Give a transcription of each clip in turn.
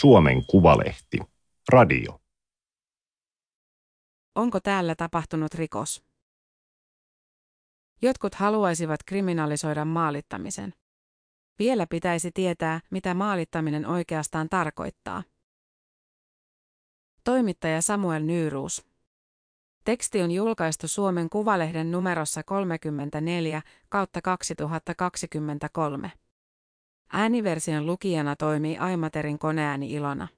Suomen Kuvalehti. Radio. Onko täällä tapahtunut rikos? Jotkut haluaisivat kriminalisoida maalittamisen. Vielä pitäisi tietää, mitä maalittaminen oikeastaan tarkoittaa. Toimittaja Samuel Nyyruus. Teksti on julkaistu Suomen Kuvalehden numerossa 34 kautta 2023. Ääniversion lukijana toimii Aimaterin koneääni Ilona.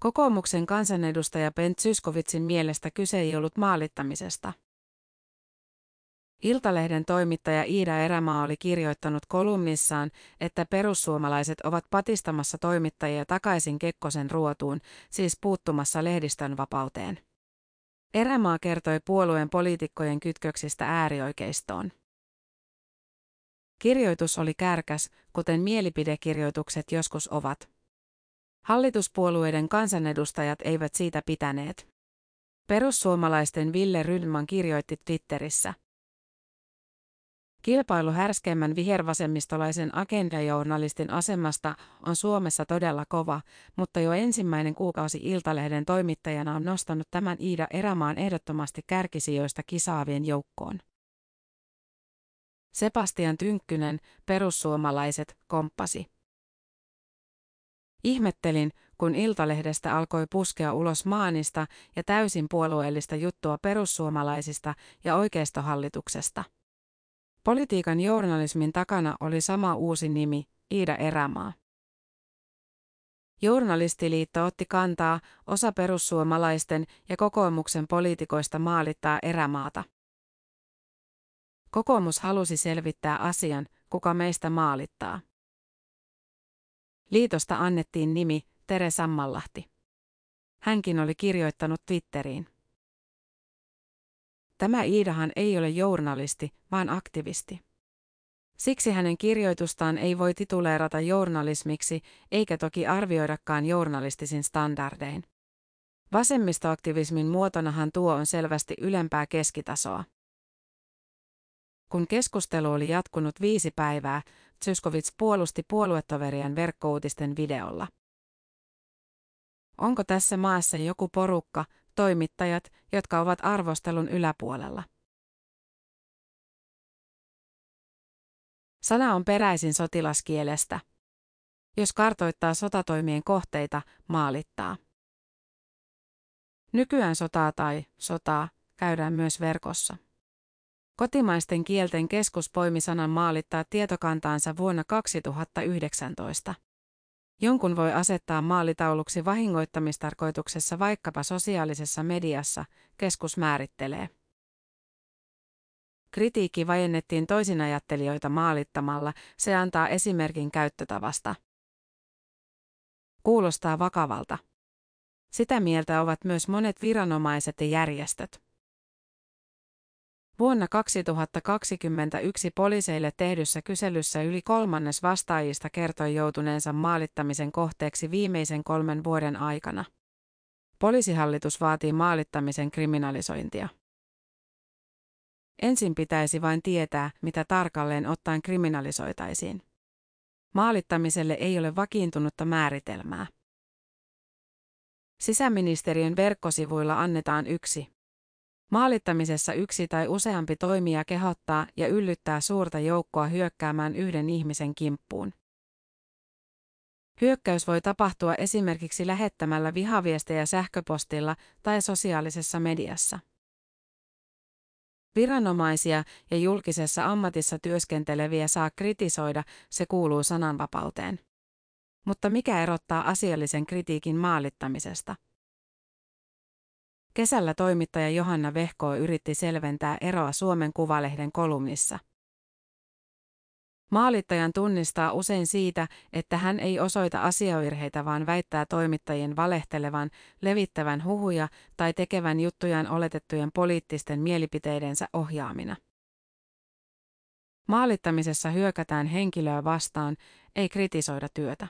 Kokoomuksen kansanedustaja Bent Syskovitsin mielestä kyse ei ollut maalittamisesta. Iltalehden toimittaja Iida Erämaa oli kirjoittanut kolumnissaan, että perussuomalaiset ovat patistamassa toimittajia takaisin Kekkosen ruotuun, siis puuttumassa lehdistön vapauteen. Erämaa kertoi puolueen poliitikkojen kytköksistä äärioikeistoon. Kirjoitus oli kärkäs, kuten mielipidekirjoitukset joskus ovat. Hallituspuolueiden kansanedustajat eivät siitä pitäneet. Perussuomalaisten Ville Rydman kirjoitti Twitterissä. Kilpailu härskeimmän vihervasemmistolaisen agendajournalistin asemasta on Suomessa todella kova, mutta jo ensimmäinen kuukausi Iltalehden toimittajana on nostanut tämän Iida Erämaan ehdottomasti kärkisijoista kisaavien joukkoon. Sebastian Tynkkynen, perussuomalaiset, komppasi. Ihmettelin, kun Iltalehdestä alkoi puskea ulos maanista ja täysin puolueellista juttua perussuomalaisista ja oikeistohallituksesta. Politiikan journalismin takana oli sama uusi nimi, Iida Erämaa. Journalistiliitto otti kantaa, osa perussuomalaisten ja kokoomuksen poliitikoista maalittaa erämaata. Kokoomus halusi selvittää asian, kuka meistä maalittaa. Liitosta annettiin nimi Tere Sammallahti. Hänkin oli kirjoittanut Twitteriin. Tämä Iidahan ei ole journalisti, vaan aktivisti. Siksi hänen kirjoitustaan ei voi tituleerata journalismiksi, eikä toki arvioidakaan journalistisin standardein. Vasemmistoaktivismin muotonahan tuo on selvästi ylempää keskitasoa. Kun keskustelu oli jatkunut viisi päivää, Zyskovits puolusti puoluetoverien verkkouutisten videolla. Onko tässä maassa joku porukka, toimittajat, jotka ovat arvostelun yläpuolella? Sana on peräisin sotilaskielestä. Jos kartoittaa sotatoimien kohteita, maalittaa. Nykyään sotaa tai sotaa käydään myös verkossa. Kotimaisten kielten keskus poimi sanan maalittaa tietokantaansa vuonna 2019. Jonkun voi asettaa maalitauluksi vahingoittamistarkoituksessa vaikkapa sosiaalisessa mediassa, keskus määrittelee. Kritiikki vajennettiin toisinajattelijoita maalittamalla, se antaa esimerkin käyttötavasta. Kuulostaa vakavalta. Sitä mieltä ovat myös monet viranomaiset ja järjestöt. Vuonna 2021 poliiseille tehdyssä kyselyssä yli kolmannes vastaajista kertoi joutuneensa maalittamisen kohteeksi viimeisen kolmen vuoden aikana. Poliisihallitus vaatii maalittamisen kriminalisointia. Ensin pitäisi vain tietää, mitä tarkalleen ottaen kriminalisoitaisiin. Maalittamiselle ei ole vakiintunutta määritelmää. Sisäministeriön verkkosivuilla annetaan yksi Maalittamisessa yksi tai useampi toimija kehottaa ja yllyttää suurta joukkoa hyökkäämään yhden ihmisen kimppuun. Hyökkäys voi tapahtua esimerkiksi lähettämällä vihaviestejä sähköpostilla tai sosiaalisessa mediassa. Viranomaisia ja julkisessa ammatissa työskenteleviä saa kritisoida, se kuuluu sananvapauteen. Mutta mikä erottaa asiallisen kritiikin maalittamisesta? Kesällä toimittaja Johanna Vehkoo yritti selventää eroa Suomen Kuvalehden kolumnissa. Maalittajan tunnistaa usein siitä, että hän ei osoita asiavirheitä vaan väittää toimittajien valehtelevan, levittävän huhuja tai tekevän juttujaan oletettujen poliittisten mielipiteidensä ohjaamina. Maalittamisessa hyökätään henkilöä vastaan, ei kritisoida työtä.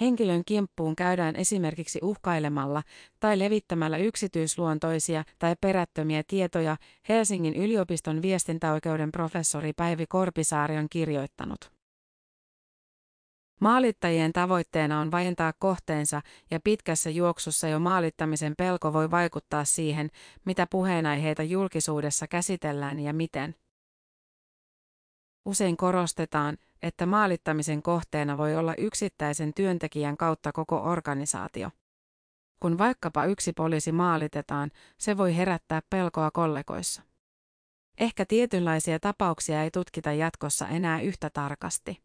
Henkilön kimppuun käydään esimerkiksi uhkailemalla tai levittämällä yksityisluontoisia tai perättömiä tietoja, Helsingin yliopiston viestintäoikeuden professori Päivi Korpisaari on kirjoittanut. Maalittajien tavoitteena on vajentaa kohteensa ja pitkässä juoksussa jo maalittamisen pelko voi vaikuttaa siihen, mitä puheenaiheita julkisuudessa käsitellään ja miten. Usein korostetaan, että maalittamisen kohteena voi olla yksittäisen työntekijän kautta koko organisaatio. Kun vaikkapa yksi poliisi maalitetaan, se voi herättää pelkoa kollegoissa. Ehkä tietynlaisia tapauksia ei tutkita jatkossa enää yhtä tarkasti.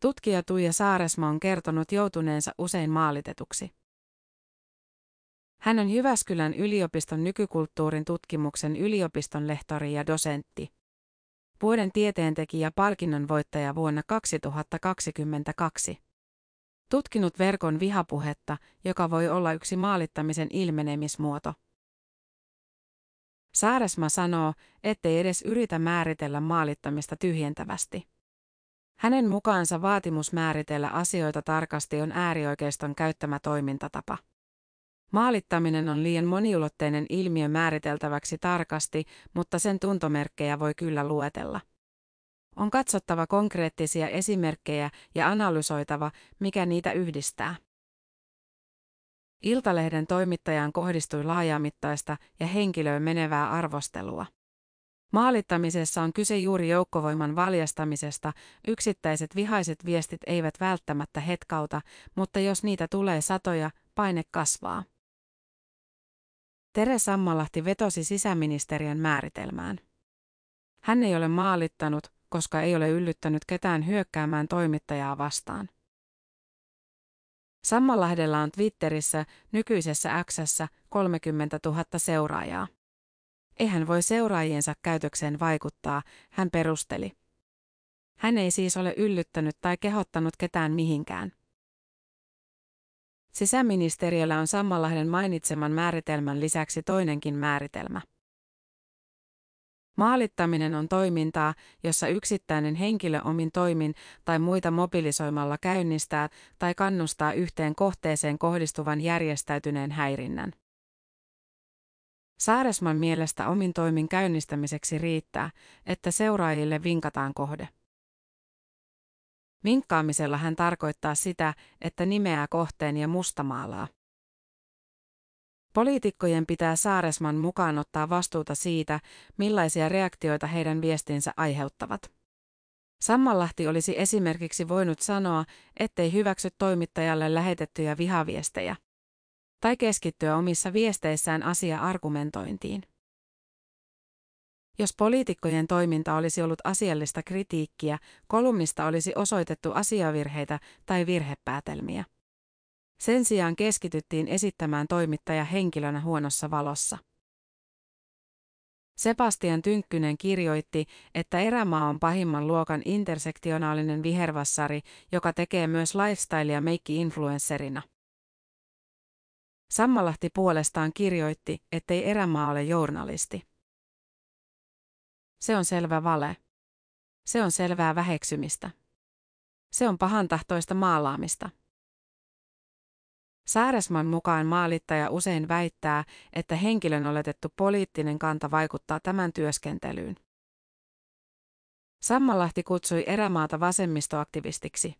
Tutkija Tuija Saaresma on kertonut joutuneensa usein maalitetuksi. Hän on Jyväskylän yliopiston nykykulttuurin tutkimuksen yliopiston lehtori ja dosentti. Vuoden tieteentekijä palkinnon voittaja vuonna 2022. Tutkinut verkon vihapuhetta, joka voi olla yksi maalittamisen ilmenemismuoto. Saaresma sanoo, ettei edes yritä määritellä maalittamista tyhjentävästi. Hänen mukaansa vaatimus määritellä asioita tarkasti on äärioikeiston käyttämä toimintatapa. Maalittaminen on liian moniulotteinen ilmiö määriteltäväksi tarkasti, mutta sen tuntomerkkejä voi kyllä luetella. On katsottava konkreettisia esimerkkejä ja analysoitava, mikä niitä yhdistää. Iltalehden toimittajaan kohdistui laajamittaista ja henkilöön menevää arvostelua. Maalittamisessa on kyse juuri joukkovoiman valjastamisesta, yksittäiset vihaiset viestit eivät välttämättä hetkauta, mutta jos niitä tulee satoja, paine kasvaa. Tere Sammalahti vetosi sisäministeriön määritelmään. Hän ei ole maalittanut, koska ei ole yllyttänyt ketään hyökkäämään toimittajaa vastaan. Sammalahdella on Twitterissä, nykyisessä Xssä, 30 000 seuraajaa. Eihän voi seuraajiensa käytökseen vaikuttaa, hän perusteli. Hän ei siis ole yllyttänyt tai kehottanut ketään mihinkään. Sisäministeriöllä on Sammalahden mainitseman määritelmän lisäksi toinenkin määritelmä. Maalittaminen on toimintaa, jossa yksittäinen henkilö omin toimin tai muita mobilisoimalla käynnistää tai kannustaa yhteen kohteeseen kohdistuvan järjestäytyneen häirinnän. Saaresman mielestä omin toimin käynnistämiseksi riittää, että seuraajille vinkataan kohde. Vinkkaamisella hän tarkoittaa sitä, että nimeää kohteen ja mustamaalaa. Poliitikkojen pitää Saaresman mukaan ottaa vastuuta siitä, millaisia reaktioita heidän viestinsä aiheuttavat. Sammallahti olisi esimerkiksi voinut sanoa, ettei hyväksy toimittajalle lähetettyjä vihaviestejä. Tai keskittyä omissa viesteissään asia-argumentointiin. Jos poliitikkojen toiminta olisi ollut asiallista kritiikkiä, kolumnista olisi osoitettu asiavirheitä tai virhepäätelmiä. Sen sijaan keskityttiin esittämään toimittaja henkilönä huonossa valossa. Sebastian Tynkkynen kirjoitti, että erämaa on pahimman luokan intersektionaalinen vihervassari, joka tekee myös lifestylea meikki-influencerina. Sammalahti puolestaan kirjoitti, ettei erämaa ole journalisti. Se on selvä vale. Se on selvää väheksymistä. Se on pahantahtoista maalaamista. Sääresman mukaan maalittaja usein väittää, että henkilön oletettu poliittinen kanta vaikuttaa tämän työskentelyyn. Sammalahti kutsui erämaata vasemmistoaktivistiksi.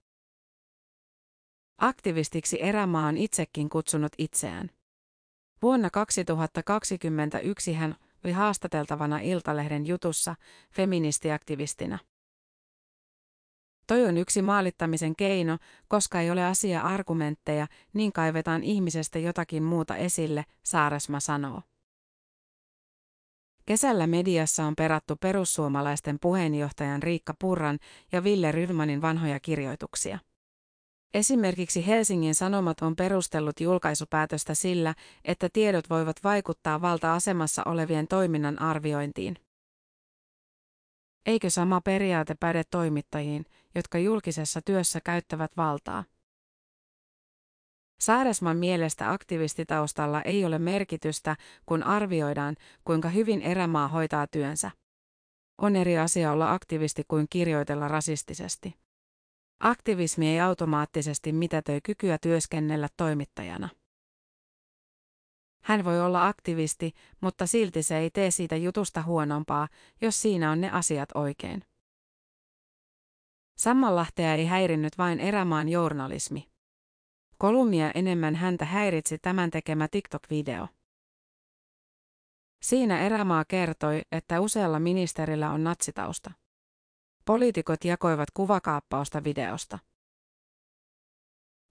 Aktivistiksi erämaa on itsekin kutsunut itseään. Vuonna 2021 hän oli haastateltavana Iltalehden jutussa feministiaktivistina. Toi on yksi maalittamisen keino, koska ei ole asia-argumentteja, niin kaivetaan ihmisestä jotakin muuta esille, Saaresma sanoo. Kesällä mediassa on perattu perussuomalaisten puheenjohtajan Riikka Purran ja Ville Rydmanin vanhoja kirjoituksia. Esimerkiksi Helsingin Sanomat on perustellut julkaisupäätöstä sillä, että tiedot voivat vaikuttaa valta-asemassa olevien toiminnan arviointiin. Eikö sama periaate päde toimittajiin, jotka julkisessa työssä käyttävät valtaa? Saaresman mielestä aktivistitaustalla ei ole merkitystä, kun arvioidaan, kuinka hyvin erämaa hoitaa työnsä. On eri asia olla aktivisti kuin kirjoitella rasistisesti. Aktivismi ei automaattisesti mitätöi kykyä työskennellä toimittajana. Hän voi olla aktivisti, mutta silti se ei tee siitä jutusta huonompaa, jos siinä on ne asiat oikein. Sammanlahtea ei häirinnyt vain erämaan journalismi. Kolumnia enemmän häntä häiritsi tämän tekemä TikTok-video. Siinä erämaa kertoi, että usealla ministerillä on natsitausta. Poliitikot jakoivat kuvakaappausta videosta.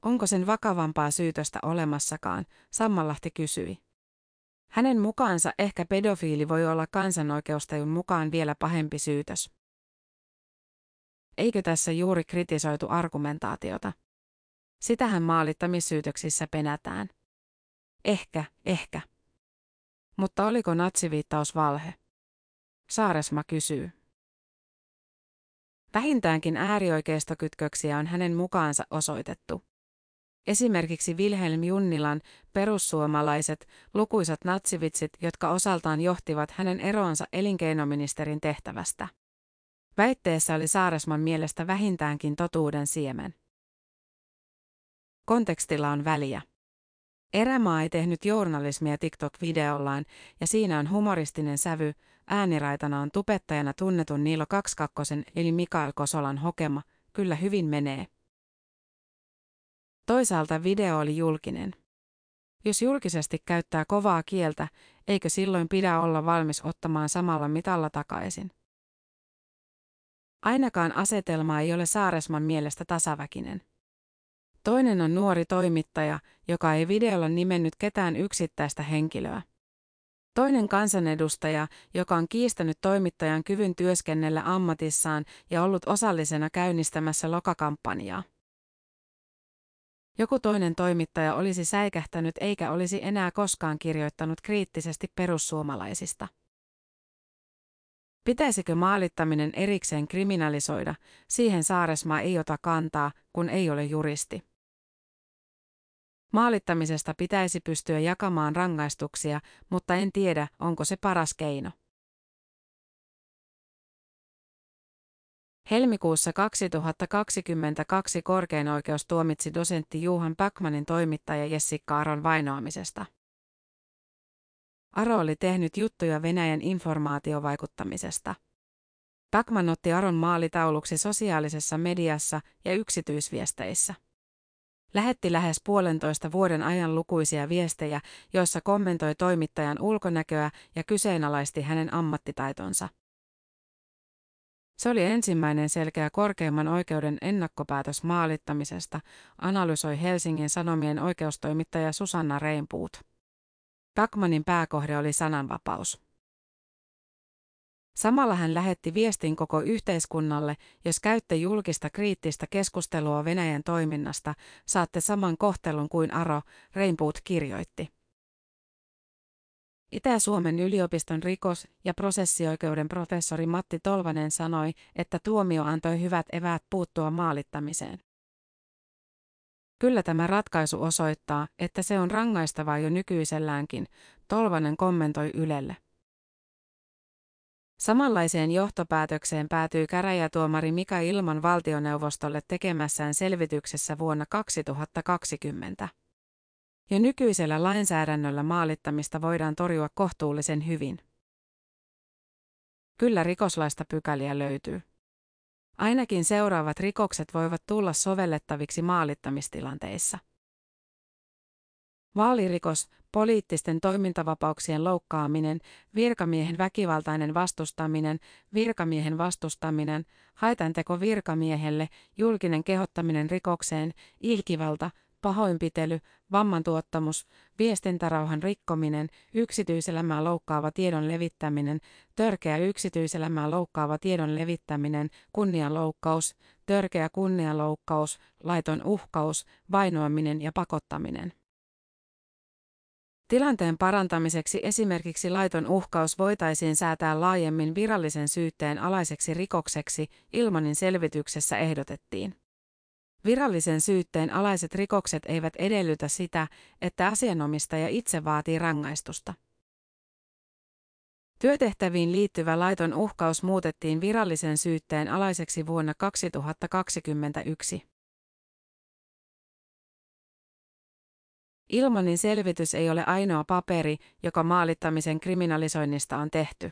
Onko sen vakavampaa syytöstä olemassakaan, Sammalahti kysyi. Hänen mukaansa ehkä pedofiili voi olla kansanoikeustajun mukaan vielä pahempi syytös. Eikö tässä juuri kritisoitu argumentaatiota? Sitähän maalittamissyytöksissä penätään. Ehkä, ehkä. Mutta oliko natsiviittaus valhe? Saaresma kysyy. Vähintäänkin äärioikeistokytköksiä on hänen mukaansa osoitettu. Esimerkiksi Wilhelm Junnilan perussuomalaiset lukuisat natsivitsit, jotka osaltaan johtivat hänen eroansa elinkeinoministerin tehtävästä. Väitteessä oli Saaresman mielestä vähintäänkin totuuden siemen. Kontekstilla on väliä. Erämaa ei tehnyt journalismia TikTok-videollaan ja siinä on humoristinen sävy, ääniraitana on tupettajana tunnetun Niilo 22 eli Mikael Kosolan hokema, kyllä hyvin menee. Toisaalta video oli julkinen. Jos julkisesti käyttää kovaa kieltä, eikö silloin pidä olla valmis ottamaan samalla mitalla takaisin? Ainakaan asetelma ei ole Saaresman mielestä tasaväkinen. Toinen on nuori toimittaja, joka ei videolla nimennyt ketään yksittäistä henkilöä. Toinen kansanedustaja, joka on kiistänyt toimittajan kyvyn työskennellä ammatissaan ja ollut osallisena käynnistämässä lokakampanjaa. Joku toinen toimittaja olisi säikähtänyt eikä olisi enää koskaan kirjoittanut kriittisesti perussuomalaisista. Pitäisikö maalittaminen erikseen kriminalisoida, siihen Saaresmaa ei ota kantaa, kun ei ole juristi. Maalittamisesta pitäisi pystyä jakamaan rangaistuksia, mutta en tiedä, onko se paras keino. Helmikuussa 2022 korkein oikeus tuomitsi dosentti Juhan Backmanin toimittaja Jessica Aron vainoamisesta. Aro oli tehnyt juttuja Venäjän informaatiovaikuttamisesta. Backman otti Aron maalitauluksi sosiaalisessa mediassa ja yksityisviesteissä. Lähetti lähes puolentoista vuoden ajan lukuisia viestejä, joissa kommentoi toimittajan ulkonäköä ja kyseenalaisti hänen ammattitaitonsa. Se oli ensimmäinen selkeä korkeimman oikeuden ennakkopäätös maalittamisesta, analysoi Helsingin Sanomien oikeustoimittaja Susanna Reinpuut. Backmanin pääkohde oli sananvapaus. Samalla hän lähetti viestin koko yhteiskunnalle, jos käytte julkista kriittistä keskustelua Venäjän toiminnasta, saatte saman kohtelun kuin Aro, Reinpuut kirjoitti. Itä-Suomen yliopiston rikos- ja prosessioikeuden professori Matti Tolvanen sanoi, että tuomio antoi hyvät eväät puuttua maalittamiseen. Kyllä tämä ratkaisu osoittaa, että se on rangaistavaa jo nykyiselläänkin, Tolvanen kommentoi Ylelle. Samanlaiseen johtopäätökseen päätyi käräjätuomari Mika Ilman valtioneuvostolle tekemässään selvityksessä vuonna 2020. Jo nykyisellä lainsäädännöllä maalittamista voidaan torjua kohtuullisen hyvin. Kyllä rikoslaista pykäliä löytyy. Ainakin seuraavat rikokset voivat tulla sovellettaviksi maalittamistilanteissa. Vaalirikos, poliittisten toimintavapauksien loukkaaminen, virkamiehen väkivaltainen vastustaminen, virkamiehen vastustaminen, haitanteko virkamiehelle, julkinen kehottaminen rikokseen, ilkivalta, pahoinpitely, vammantuottamus, viestintärauhan rikkominen, yksityiselämää loukkaava tiedon levittäminen, törkeä yksityiselämää loukkaava tiedon levittäminen, kunnianloukkaus, törkeä kunnianloukkaus, laiton uhkaus, vainoaminen ja pakottaminen. Tilanteen parantamiseksi esimerkiksi laiton uhkaus voitaisiin säätää laajemmin virallisen syytteen alaiseksi rikokseksi, Ilmanin selvityksessä ehdotettiin. Virallisen syytteen alaiset rikokset eivät edellytä sitä, että asianomistaja itse vaatii rangaistusta. Työtehtäviin liittyvä laiton uhkaus muutettiin virallisen syytteen alaiseksi vuonna 2021. Ilmanin selvitys ei ole ainoa paperi, joka maalittamisen kriminalisoinnista on tehty.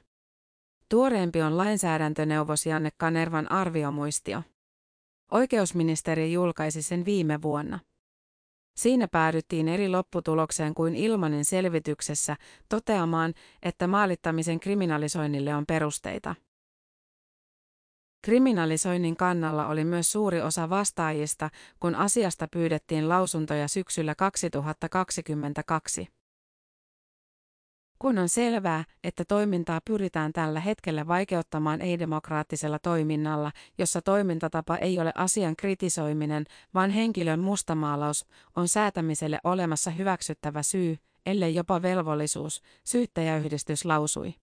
Tuoreempi on lainsäädäntöneuvos Janne Kanervan arviomuistio. Oikeusministeri julkaisi sen viime vuonna. Siinä päädyttiin eri lopputulokseen kuin Ilmanin selvityksessä toteamaan, että maalittamisen kriminalisoinnille on perusteita. Kriminalisoinnin kannalla oli myös suuri osa vastaajista, kun asiasta pyydettiin lausuntoja syksyllä 2022. Kun on selvää, että toimintaa pyritään tällä hetkellä vaikeuttamaan ei-demokraattisella toiminnalla, jossa toimintatapa ei ole asian kritisoiminen, vaan henkilön mustamaalaus, on säätämiselle olemassa hyväksyttävä syy, ellei jopa velvollisuus, syyttäjäyhdistys lausui.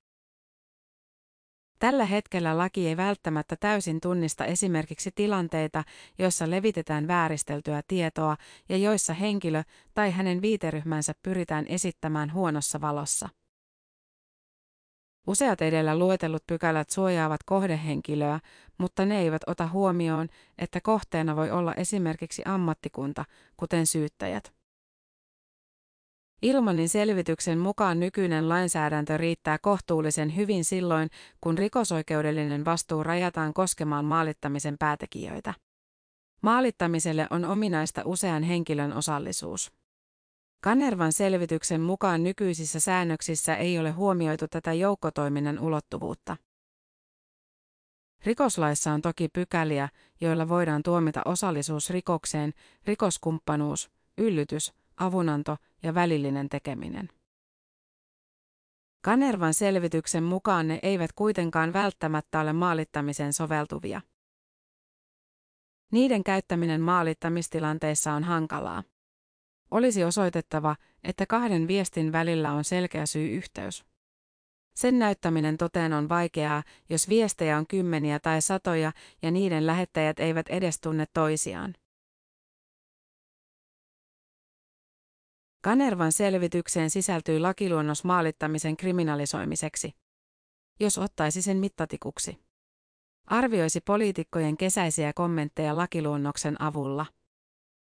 Tällä hetkellä laki ei välttämättä täysin tunnista esimerkiksi tilanteita, joissa levitetään vääristeltyä tietoa ja joissa henkilö tai hänen viiteryhmänsä pyritään esittämään huonossa valossa. Useat edellä luetellut pykälät suojaavat kohdehenkilöä, mutta ne eivät ota huomioon, että kohteena voi olla esimerkiksi ammattikunta, kuten syyttäjät. Ilmanin selvityksen mukaan nykyinen lainsäädäntö riittää kohtuullisen hyvin silloin, kun rikosoikeudellinen vastuu rajataan koskemaan maalittamisen päätekijöitä. Maalittamiselle on ominaista usean henkilön osallisuus. Kanervan selvityksen mukaan nykyisissä säännöksissä ei ole huomioitu tätä joukkotoiminnan ulottuvuutta. Rikoslaissa on toki pykäliä, joilla voidaan tuomita osallisuus rikokseen, rikoskumppanuus, yllytys, avunanto ja välillinen tekeminen. Kanervan selvityksen mukaan ne eivät kuitenkaan välttämättä ole maalittamiseen soveltuvia. Niiden käyttäminen maalittamistilanteissa on hankalaa. Olisi osoitettava, että kahden viestin välillä on selkeä syy-yhteys. Sen näyttäminen toteen on vaikeaa, jos viestejä on kymmeniä tai satoja ja niiden lähettäjät eivät edes tunne toisiaan. Kanervan selvitykseen sisältyy lakiluonnos maalittamisen kriminalisoimiseksi. Jos ottaisi sen mittatikuksi. Arvioisi poliitikkojen kesäisiä kommentteja lakiluonnoksen avulla.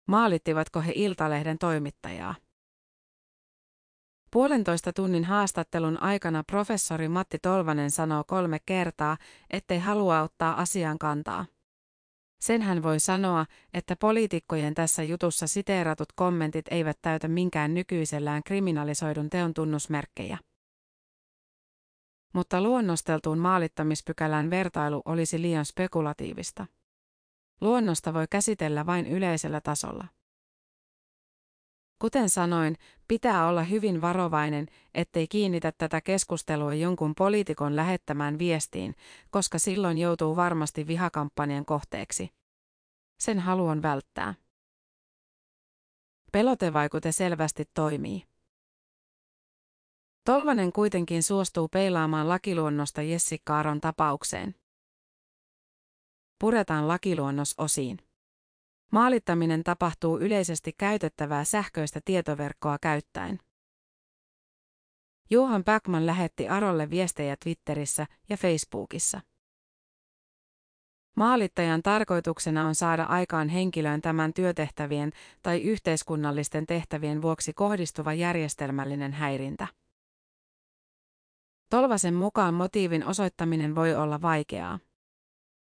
Maalittivatko he Iltalehden toimittajaa? Puolentoista tunnin haastattelun aikana professori Matti Tolvanen sanoo kolme kertaa, ettei halua ottaa asian kantaa. Sen hän voi sanoa, että poliitikkojen tässä jutussa siteeratut kommentit eivät täytä minkään nykyisellään kriminalisoidun teon tunnusmerkkejä. Mutta luonnosteltuun maalittamispykälään vertailu olisi liian spekulatiivista. Luonnosta voi käsitellä vain yleisellä tasolla. Kuten sanoin, pitää olla hyvin varovainen, ettei kiinnitä tätä keskustelua jonkun poliitikon lähettämään viestiin, koska silloin joutuu varmasti vihakampanjan kohteeksi. Sen haluan välttää. Pelotevaikute selvästi toimii. Tolvanen kuitenkin suostuu peilaamaan lakiluonnosta Jessica Aron tapaukseen. Puretaan lakiluonnos osiin. Maalittaminen tapahtuu yleisesti käytettävää sähköistä tietoverkkoa käyttäen. Johan Backman lähetti Arolle viestejä Twitterissä ja Facebookissa. Maalittajan tarkoituksena on saada aikaan henkilöön tämän työtehtävien tai yhteiskunnallisten tehtävien vuoksi kohdistuva järjestelmällinen häirintä. Tolvasen mukaan motiivin osoittaminen voi olla vaikeaa.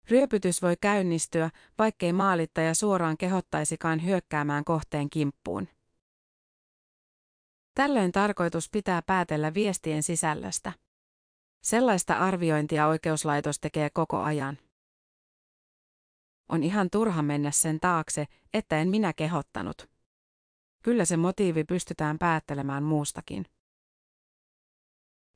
Ryöpytys voi käynnistyä, vaikkei maalittaja suoraan kehottaisikaan hyökkäämään kohteen kimppuun. Tällöin tarkoitus pitää päätellä viestien sisällöstä. Sellaista arviointia oikeuslaitos tekee koko ajan. On ihan turha mennä sen taakse, että en minä kehottanut. Kyllä se motiivi pystytään päättelemään muustakin.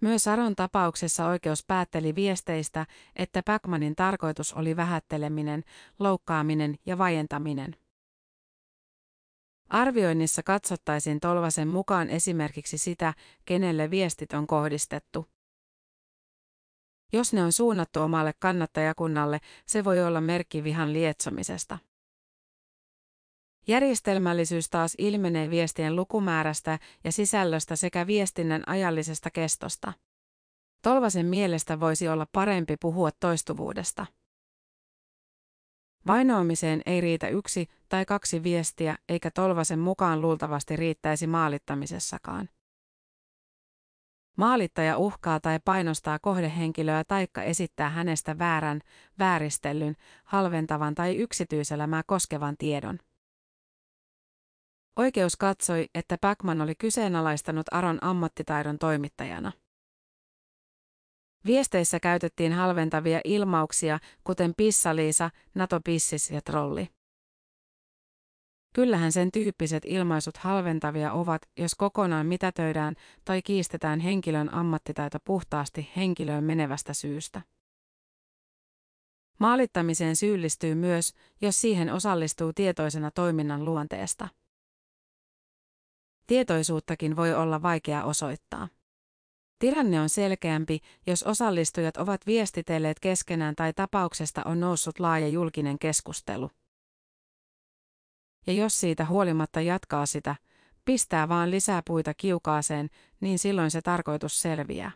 Myös Aron tapauksessa oikeus päätteli viesteistä, että Backmanin tarkoitus oli vähätteleminen, loukkaaminen ja vajentaminen. Arvioinnissa katsottaisiin Tolvasen mukaan esimerkiksi sitä, kenelle viestit on kohdistettu. Jos ne on suunnattu omalle kannattajakunnalle, se voi olla merkki vihan lietsomisesta. Järjestelmällisyys taas ilmenee viestien lukumäärästä ja sisällöstä sekä viestinnän ajallisesta kestosta. Tolvasen mielestä voisi olla parempi puhua toistuvuudesta. Vainoamiseen ei riitä yksi tai kaksi viestiä, eikä Tolvasen mukaan luultavasti riittäisi maalittamisessakaan. Maalittaja uhkaa tai painostaa kohdehenkilöä taikka esittää hänestä väärän, vääristellyn, halventavan tai yksityiselämää koskevan tiedon. Oikeus katsoi, että Backman oli kyseenalaistanut Aron ammattitaidon toimittajana. Viesteissä käytettiin halventavia ilmauksia, kuten pissaliisa, NATO-pissis ja trolli. Kyllähän sen tyyppiset ilmaisut halventavia ovat, jos kokonaan mitätöidään tai kiistetään henkilön ammattitaito puhtaasti henkilöön menevästä syystä. Maalittamiseen syyllistyy myös, jos siihen osallistuu tietoisena toiminnan luonteesta. Tietoisuuttakin voi olla vaikea osoittaa. Tilanne on selkeämpi, jos osallistujat ovat viestitelleet keskenään tai tapauksesta on noussut laaja julkinen keskustelu. Ja jos siitä huolimatta jatkaa sitä, pistää vaan lisää puita kiukaaseen, niin silloin se tarkoitus selviää.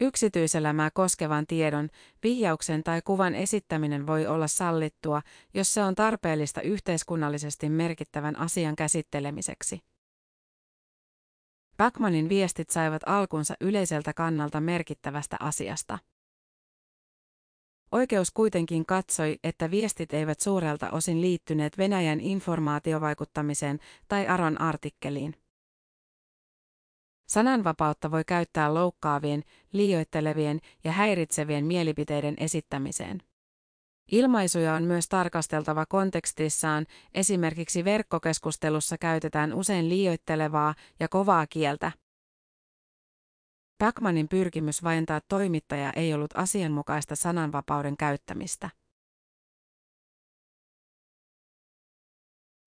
Yksityiselämää koskevan tiedon, vihjauksen tai kuvan esittäminen voi olla sallittua, jos se on tarpeellista yhteiskunnallisesti merkittävän asian käsittelemiseksi. Backmanin viestit saivat alkunsa yleiseltä kannalta merkittävästä asiasta. Oikeus kuitenkin katsoi, että viestit eivät suurelta osin liittyneet Venäjän informaatiovaikuttamiseen tai Aron artikkeliin. Sananvapautta voi käyttää loukkaavien, liioittelevien ja häiritsevien mielipiteiden esittämiseen. Ilmaisuja on myös tarkasteltava kontekstissaan, esimerkiksi verkkokeskustelussa käytetään usein liioittelevaa ja kovaa kieltä. Backmanin pyrkimys vajentaa toimittaja ei ollut asianmukaista sananvapauden käyttämistä.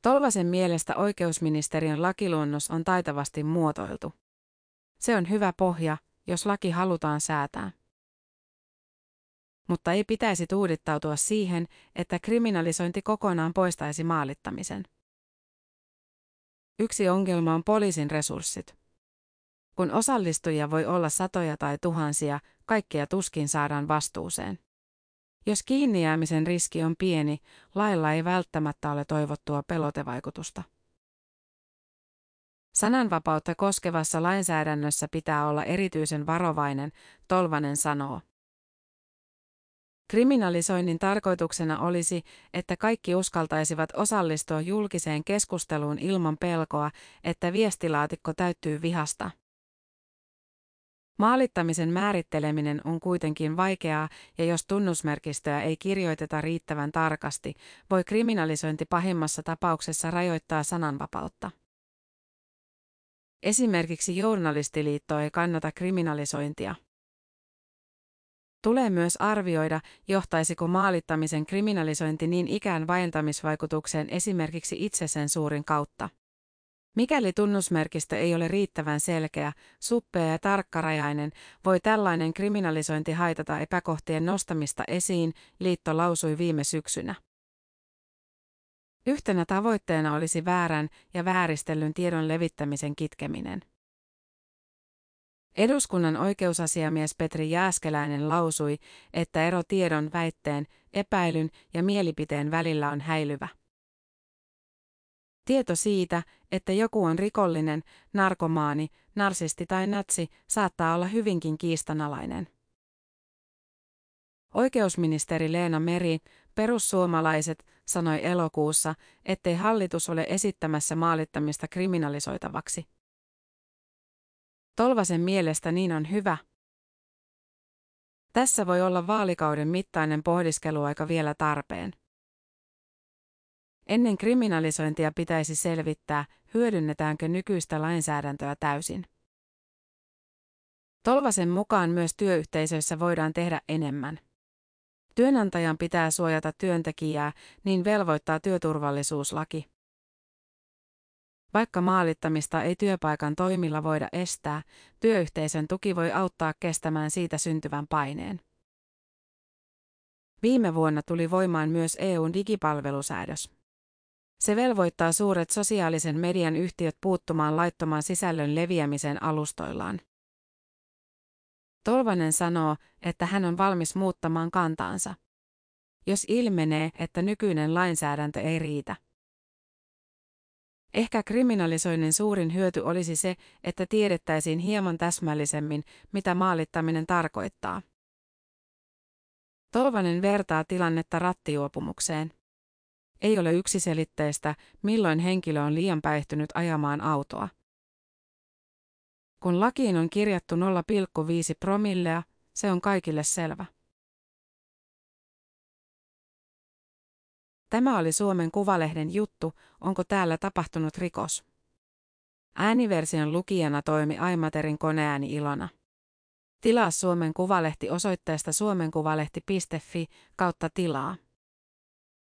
Tolvasen mielestä oikeusministeriön lakiluonnos on taitavasti muotoiltu. Se on hyvä pohja, jos laki halutaan säätää. Mutta ei pitäisi tuudittautua siihen, että kriminalisointi kokonaan poistaisi maalittamisen. Yksi ongelma on poliisin resurssit. Kun osallistujia voi olla satoja tai tuhansia, kaikkia tuskin saadaan vastuuseen. Jos kiinni jäämisen riski on pieni, lailla ei välttämättä ole toivottua pelotevaikutusta. Sananvapautta koskevassa lainsäädännössä pitää olla erityisen varovainen, Tolvanen sanoo. Kriminalisoinnin tarkoituksena olisi, että kaikki uskaltaisivat osallistua julkiseen keskusteluun ilman pelkoa, että viestilaatikko täyttyy vihasta. Maalittamisen määritteleminen on kuitenkin vaikeaa, ja jos tunnusmerkistöä ei kirjoiteta riittävän tarkasti, voi kriminalisointi pahimmassa tapauksessa rajoittaa sananvapautta. Esimerkiksi journalistiliitto ei kannata kriminalisointia. Tulee myös arvioida, johtaisiko maalittamisen kriminalisointi niin ikään vaientamisvaikutukseen esimerkiksi itsesensuurin kautta. Mikäli tunnusmerkistö ei ole riittävän selkeä, suppea ja tarkkarajainen, voi tällainen kriminalisointi haitata epäkohtien nostamista esiin, liitto lausui viime syksynä. Yhtenä tavoitteena olisi väärän ja vääristellyn tiedon levittämisen kitkeminen. Eduskunnan oikeusasiamies Petri Jääskeläinen lausui, että ero tiedon, väitteen, epäilyn ja mielipiteen välillä on häilyvä. Tieto siitä, että joku on rikollinen, narkomaani, narsisti tai natsi, saattaa olla hyvinkin kiistanalainen. Oikeusministeri Leena Meri, perussuomalaiset, sanoi elokuussa, ettei hallitus ole esittämässä maalittamista kriminalisoitavaksi. Tolvasen mielestä niin on hyvä. Tässä voi olla vaalikauden mittainen pohdiskeluaika vielä tarpeen. Ennen kriminalisointia pitäisi selvittää, hyödynnetäänkö nykyistä lainsäädäntöä täysin. Tolvasen mukaan myös työyhteisöissä voidaan tehdä enemmän. Työnantajan pitää suojata työntekijää, niin velvoittaa työturvallisuuslaki. Vaikka maalittamista ei työpaikan toimilla voida estää, työyhteisön tuki voi auttaa kestämään siitä syntyvän paineen. Viime vuonna tuli voimaan myös EUn digipalvelusäädös. Se velvoittaa suuret sosiaalisen median yhtiöt puuttumaan laittoman sisällön leviämiseen alustoillaan. Tolvanen sanoo, että hän on valmis muuttamaan kantaansa. Jos ilmenee, että nykyinen lainsäädäntö ei riitä. Ehkä kriminalisoinnin suurin hyöty olisi se, että tiedettäisiin hieman täsmällisemmin, mitä maalittaminen tarkoittaa. Tolvanen vertaa tilannetta rattijuopumukseen. Ei ole yksiselitteistä, milloin henkilö on liian päihtynyt ajamaan autoa. Kun lakiin on kirjattu 0,5 promillea, se on kaikille selvä. Tämä oli Suomen Kuvalehden juttu, onko täällä tapahtunut rikos. Ääniversion lukijana toimi Aimaterin koneääni Ilona. Tilaa Suomen Kuvalehti osoitteesta suomenkuvalehti.fi kautta tilaa.